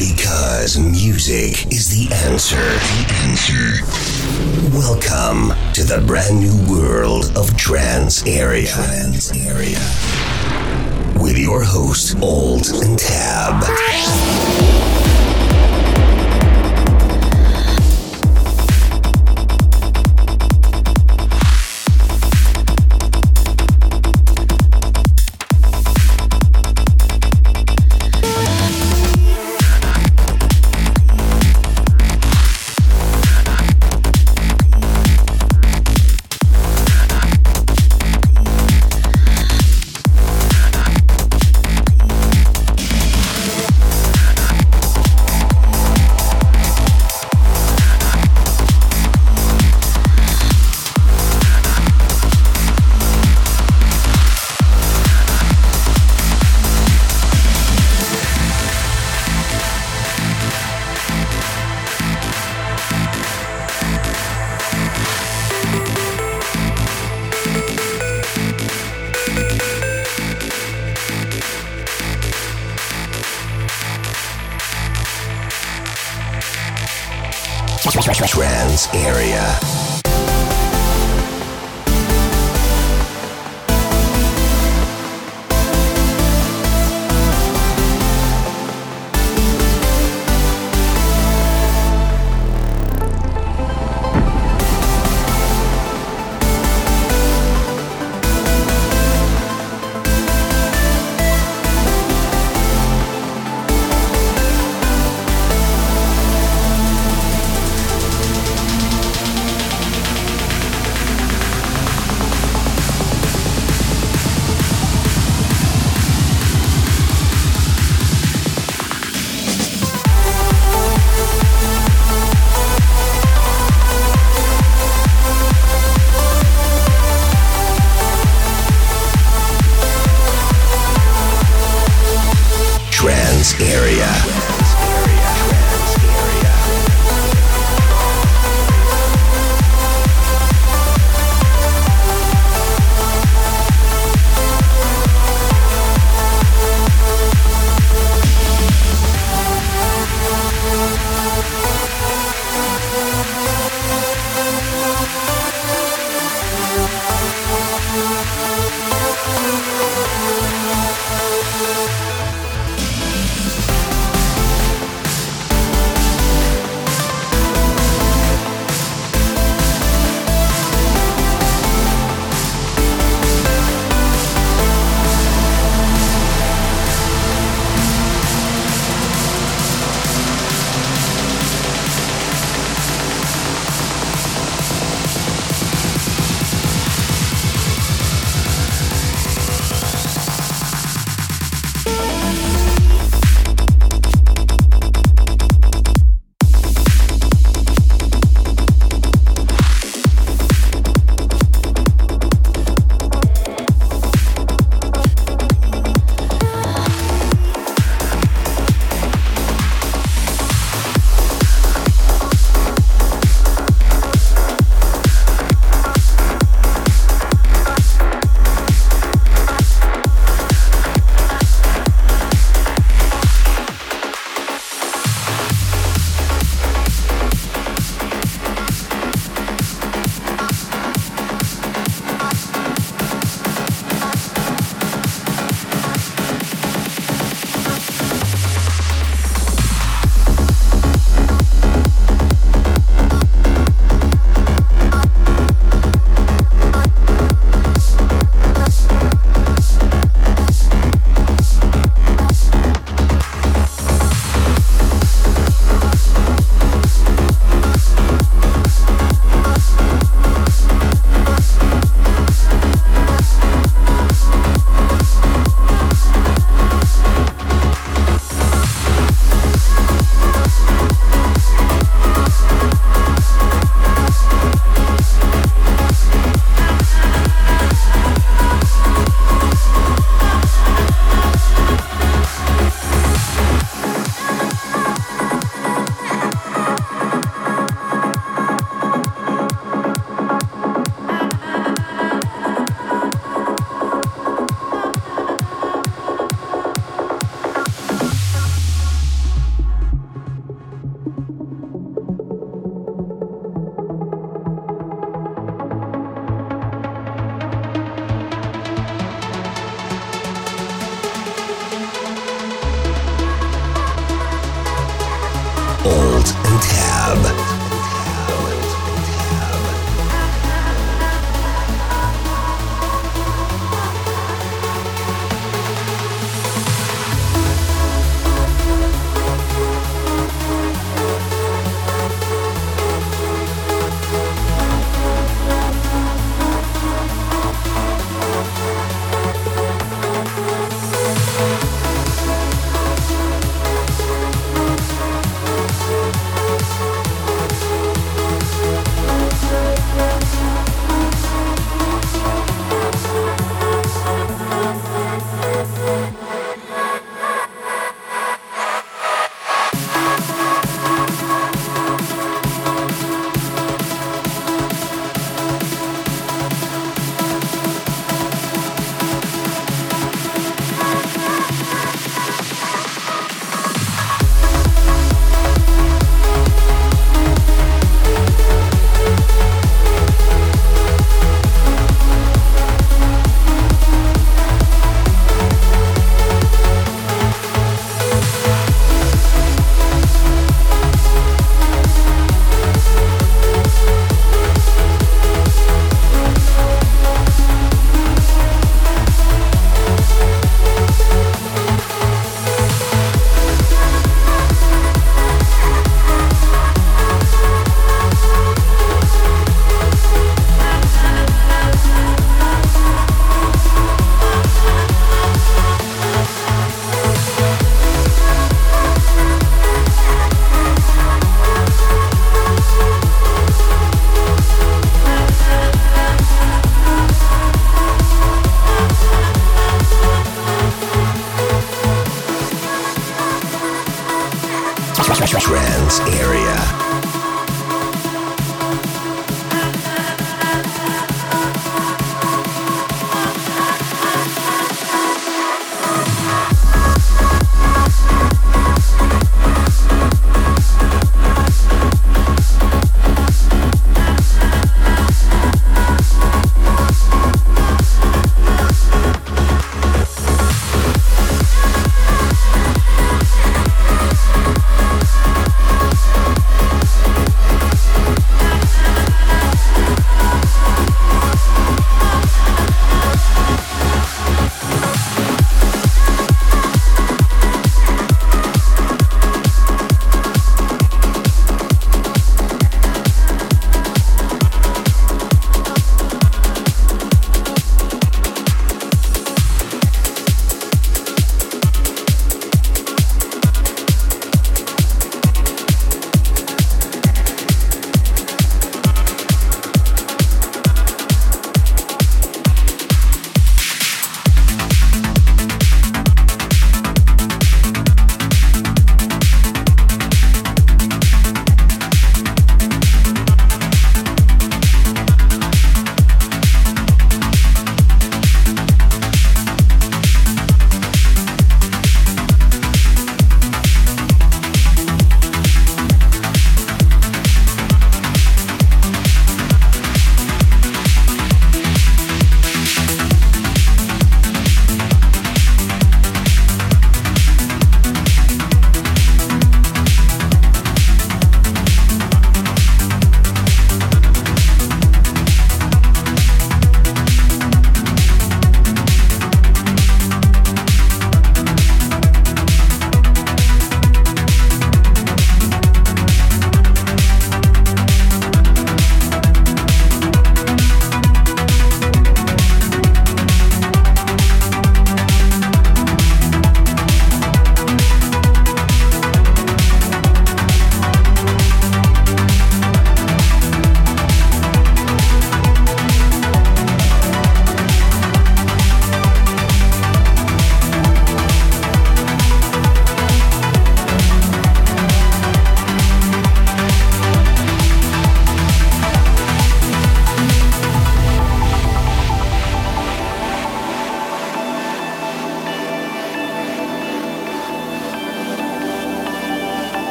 Because music is the answer. The answer. Welcome to the brand new world of Trance Area. Trance Area. With your host, Old and Tab.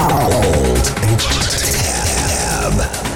Old Tab.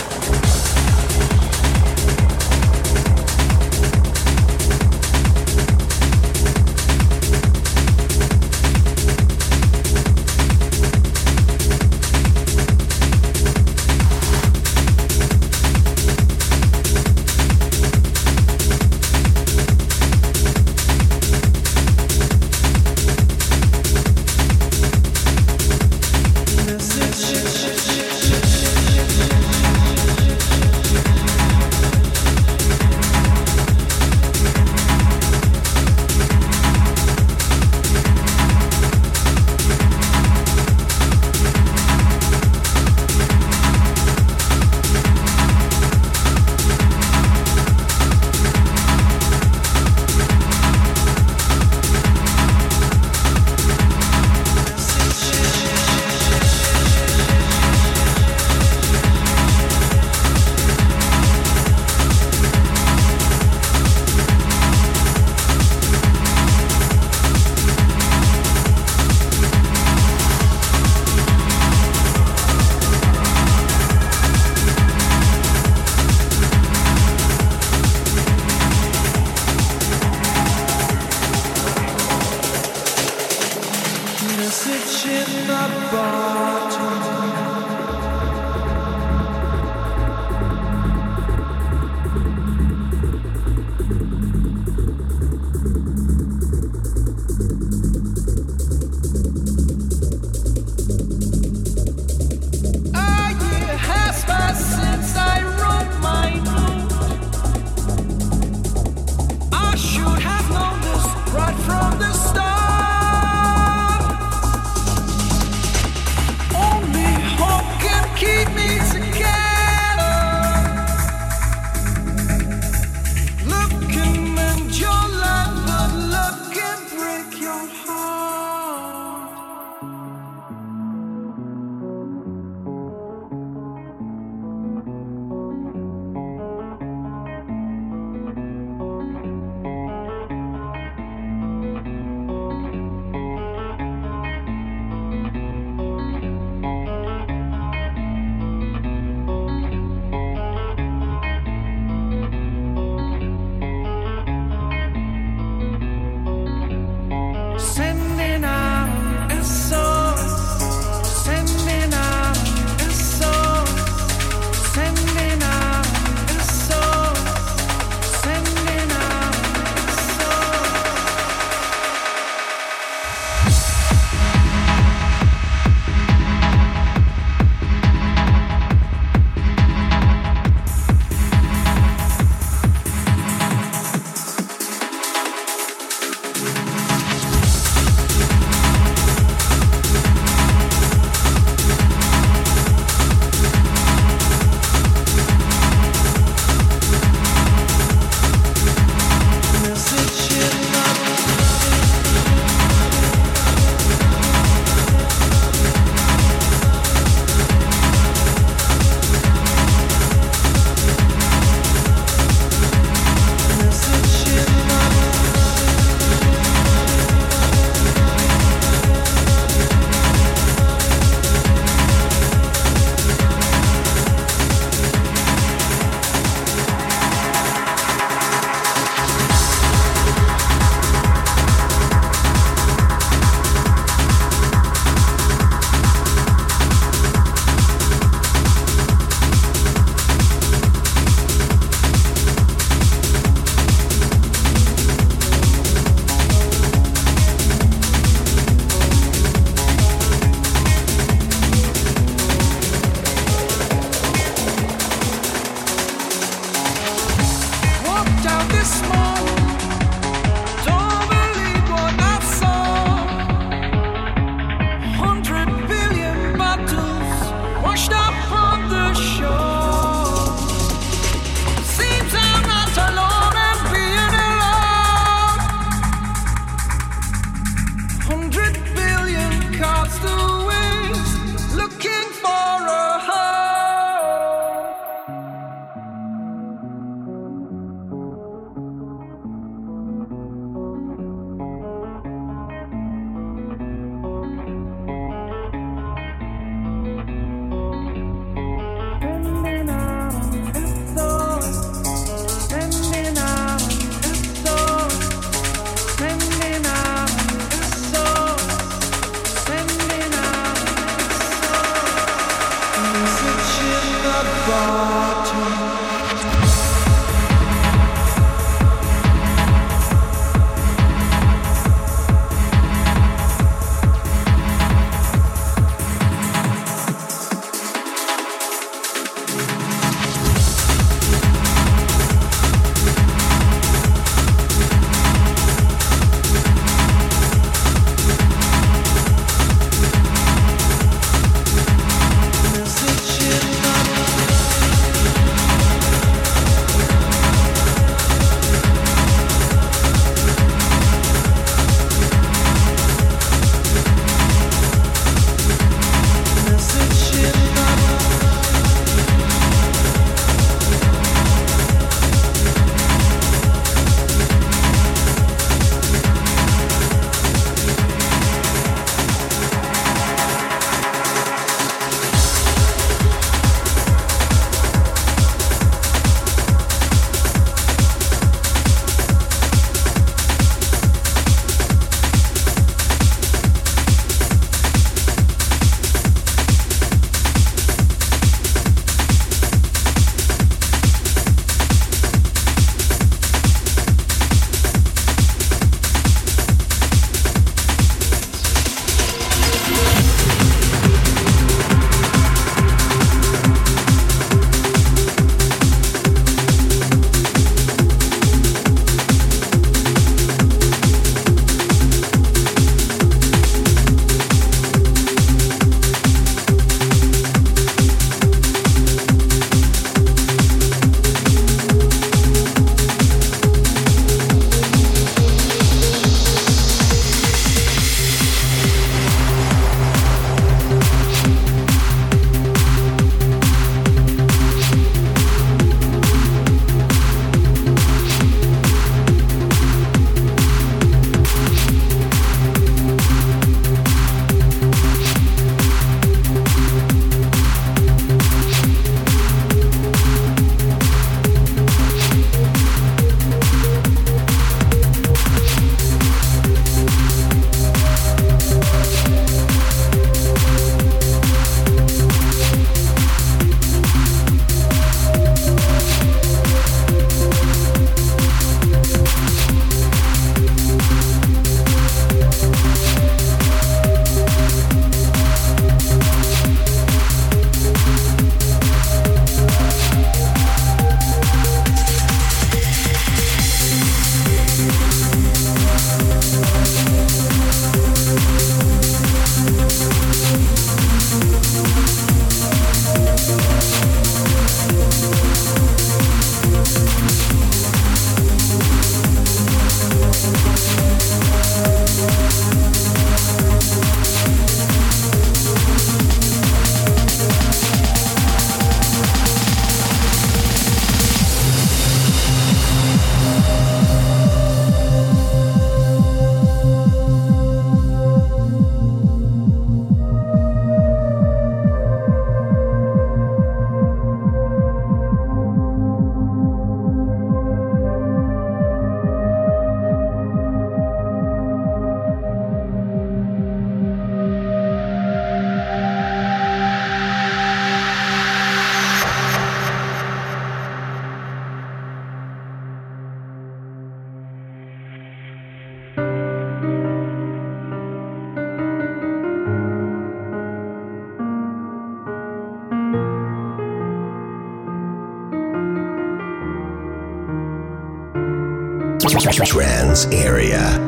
Trans Area.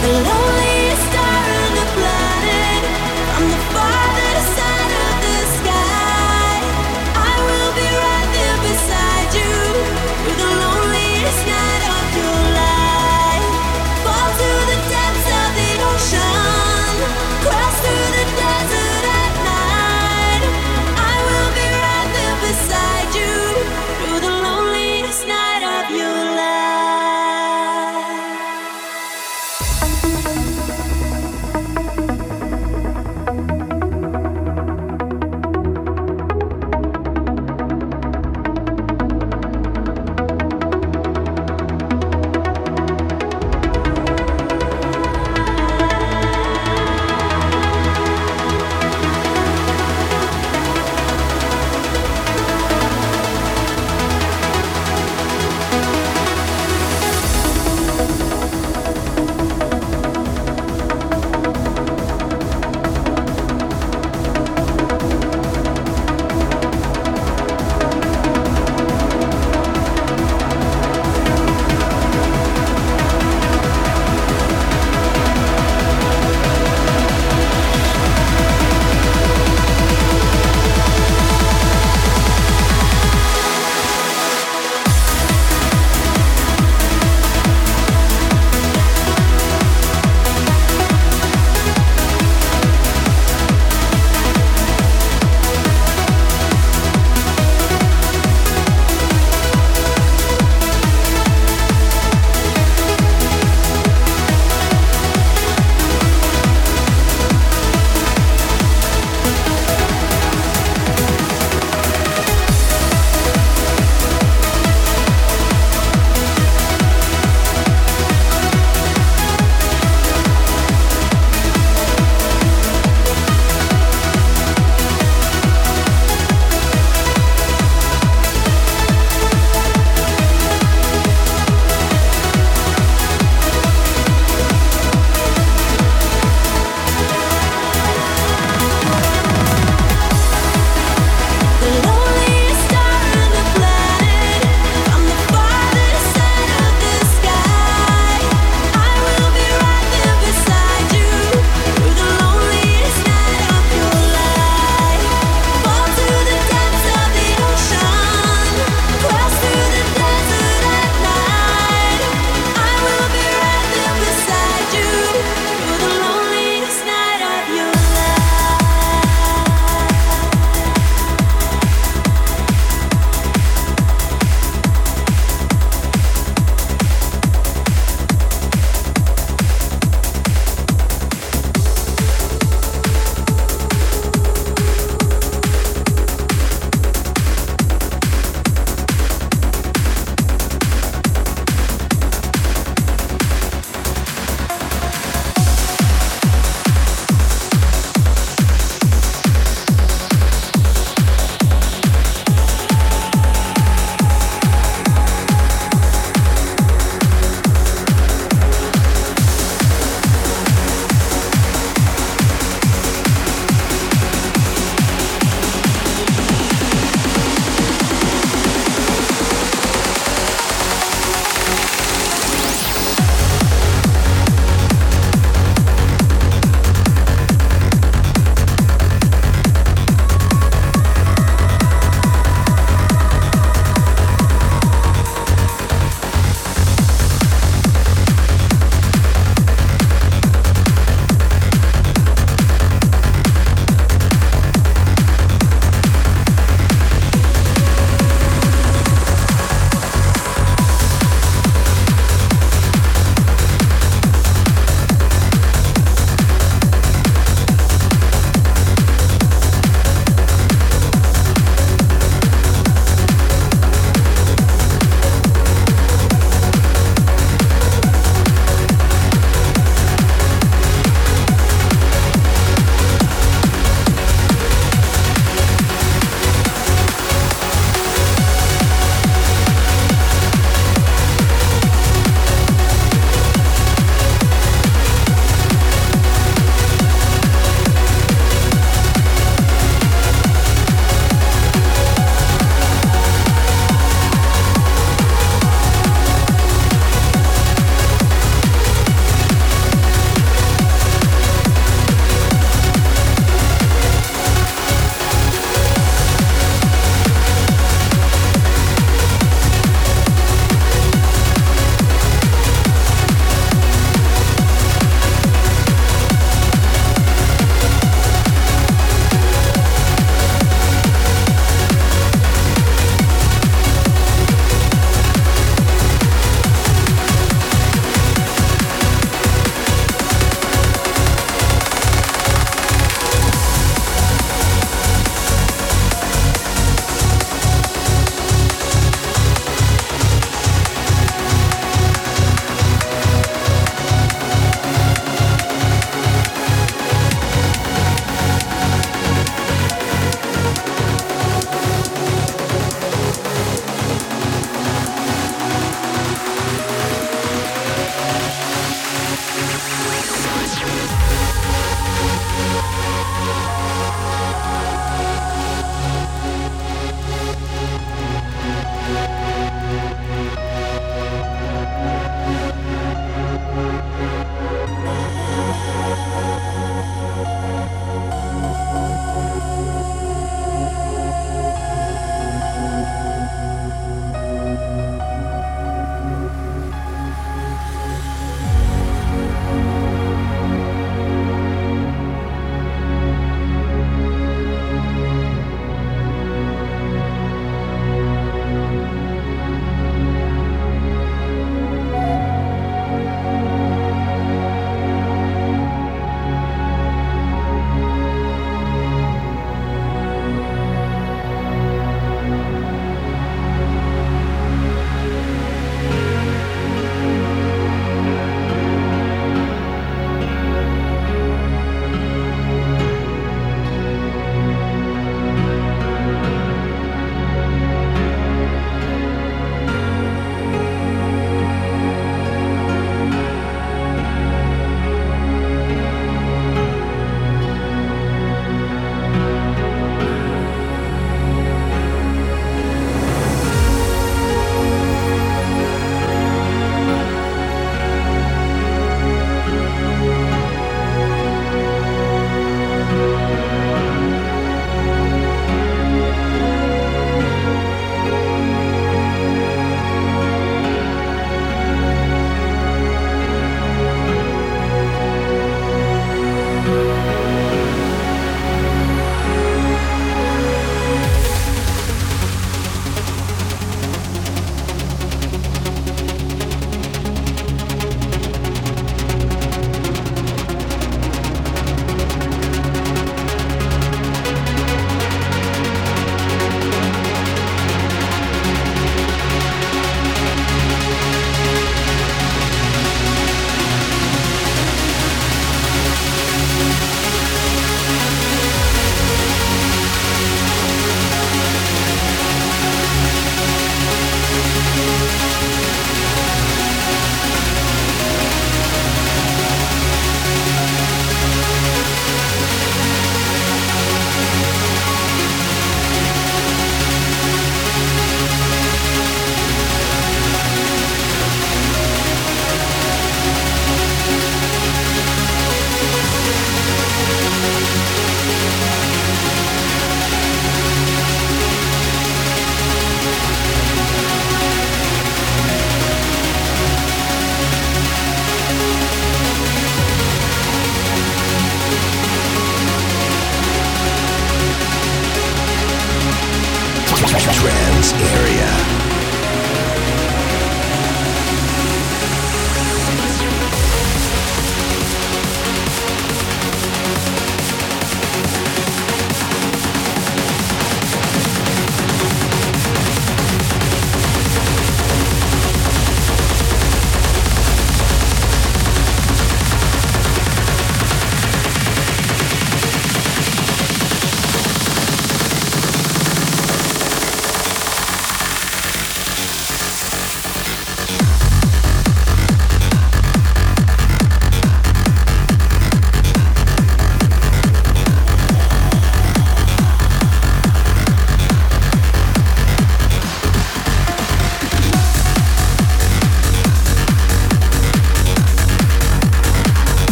The love